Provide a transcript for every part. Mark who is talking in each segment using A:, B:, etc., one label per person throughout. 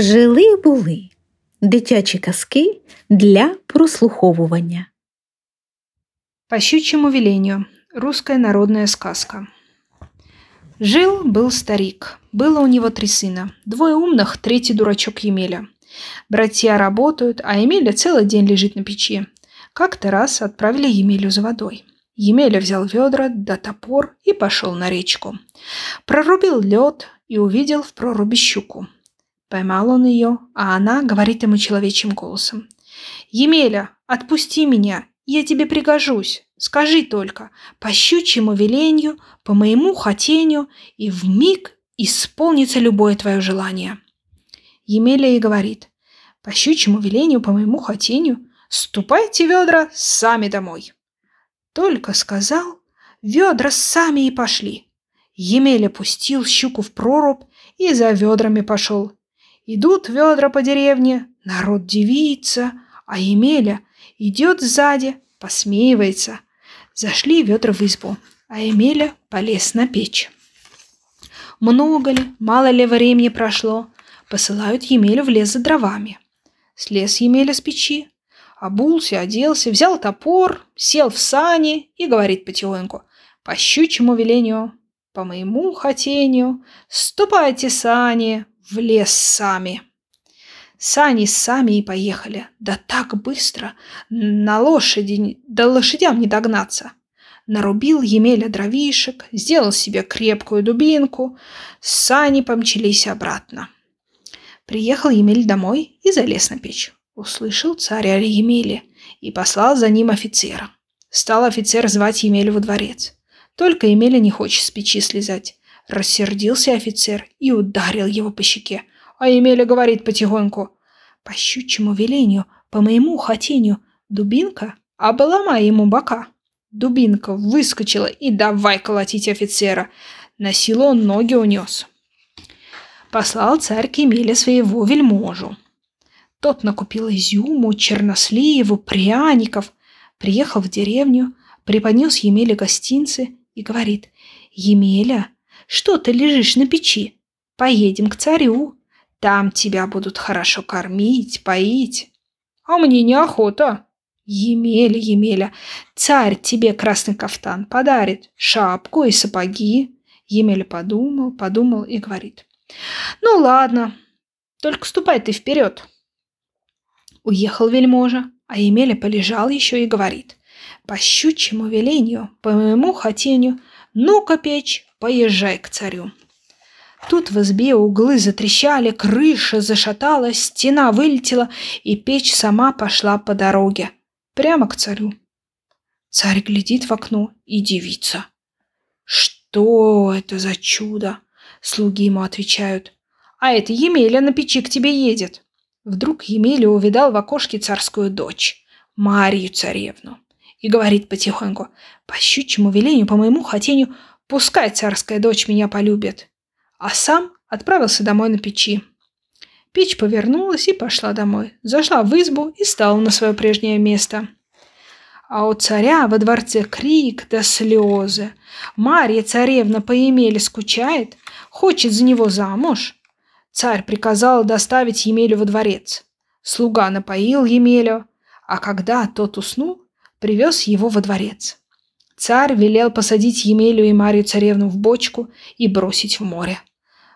A: Жили були дитячі казки для прослуховування.
B: По щучьему велению. Русская народная сказка. Жил-был старик. Было у него три сына. Двое умных, третий дурачок Емеля. Братья работают, а Емеля целый день лежит на печи. Как-то раз отправили Емелю за водой. Емеля взял ведра да топор и пошел на речку. Прорубил лед и увидел в проруби щуку. Поймал он ее, а она говорит ему человечьим голосом. «Емеля, отпусти меня, я тебе пригожусь. Скажи только, по щучьему велению, по моему хотению, и в миг исполнится любое твое желание». Емеля и говорит, по щучьему велению, по моему хотению, ступайте, ведра, сами домой. Только сказал, ведра сами и пошли. Емеля пустил щуку в прорубь и за ведрами пошел. Идут ведра по деревне, народ дивится, а Емеля идет сзади, посмеивается. Зашли ведра в избу, а Емеля полез на печь. Много ли, мало ли времени прошло, посылают Емелю в лес за дровами. Слез Емеля с печи, обулся, оделся, взял топор, сел в сани и говорит потихоньку, по щучьему велению, по моему хотению, ступайте, сани, в лес сами. Сани сами и поехали. Да так быстро. На лошади, да лошадям не догнаться. Нарубил Емеля дровишек, сделал себе крепкую дубинку. Сани помчались обратно. Приехал Емель домой и залез на печь. Услышал царь о Емеле и послал за ним офицера. Стал офицер звать Емеля во дворец. Только Емеля не хочет с печи слезать. Рассердился офицер и ударил его по щеке. А Емеля говорит потихоньку. По щучьему велению, по моему хотению, дубинка обломай ему бока. Дубинка выскочила и давай колотить офицера. На силу он ноги унес. Послал царь к своего вельможу. Тот накупил изюму, черносливу, пряников. Приехал в деревню, преподнес Емеле гостинцы и говорит, «Емеля, что ты лежишь на печи? Поедем к царю. Там тебя будут хорошо кормить, поить. А мне неохота. Емеля, Емеля, царь тебе красный кафтан подарит, шапку и сапоги. Емеля подумал, подумал и говорит. Ну ладно, только ступай ты вперед. Уехал вельможа, а Емеля полежал еще и говорит. По щучьему велению, по моему хотению, ну-ка, печь, поезжай к царю. Тут в избе углы затрещали, крыша зашаталась, стена вылетела, и печь сама пошла по дороге, прямо к царю. Царь глядит в окно и дивится. «Что это за чудо?» Слуги ему отвечают. «А это Емеля на печи к тебе едет». Вдруг Емеля увидал в окошке царскую дочь, Марию царевну, и говорит потихоньку, «По щучьему велению, по моему хотению, Пускай царская дочь меня полюбит. А сам отправился домой на печи. Печь повернулась и пошла домой. Зашла в избу и стала на свое прежнее место. А у царя во дворце крик да слезы. Марья царевна по Емеле скучает, хочет за него замуж. Царь приказал доставить Емелю во дворец. Слуга напоил Емелю, а когда тот уснул, привез его во дворец. Царь велел посадить Емелю и Марию царевну в бочку и бросить в море.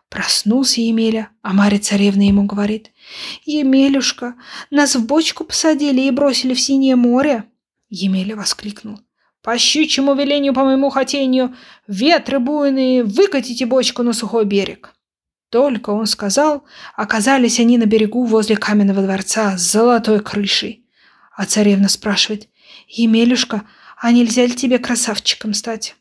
B: Проснулся Емеля, а Марья царевна ему говорит, «Емелюшка, нас в бочку посадили и бросили в синее море». Емеля воскликнул, «По щучьему велению, по моему хотению, ветры буйные, выкатите бочку на сухой берег». Только он сказал, оказались они на берегу возле каменного дворца с золотой крышей. А царевна спрашивает, «Емелюшка, а нельзя ли тебе красавчиком стать?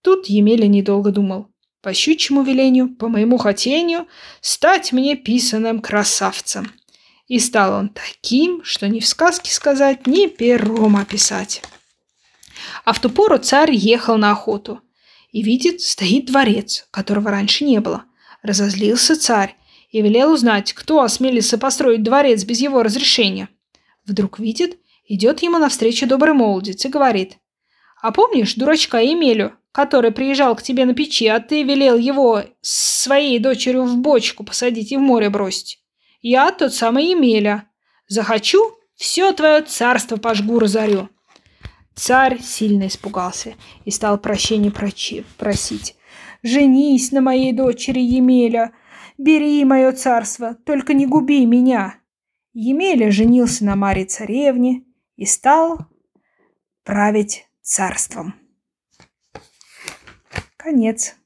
B: Тут Емеля недолго думал. По щучьему велению, по моему хотению, стать мне писаным красавцем. И стал он таким, что ни в сказке сказать, ни пером описать. А в ту пору царь ехал на охоту и видит, стоит дворец, которого раньше не было. Разозлился царь и велел узнать, кто осмелится построить дворец без его разрешения. Вдруг видит, идет ему навстречу добрый молодец и говорит, а помнишь дурачка Емелю, который приезжал к тебе на печи, а ты велел его своей дочерью в бочку посадить и в море бросить? Я тот самый Емеля. Захочу, все твое царство пожгу разорю. Царь сильно испугался и стал прощения просить. «Женись на моей дочери Емеля, бери мое царство, только не губи меня». Емеля женился на Маре царевне и стал править царством. Конец.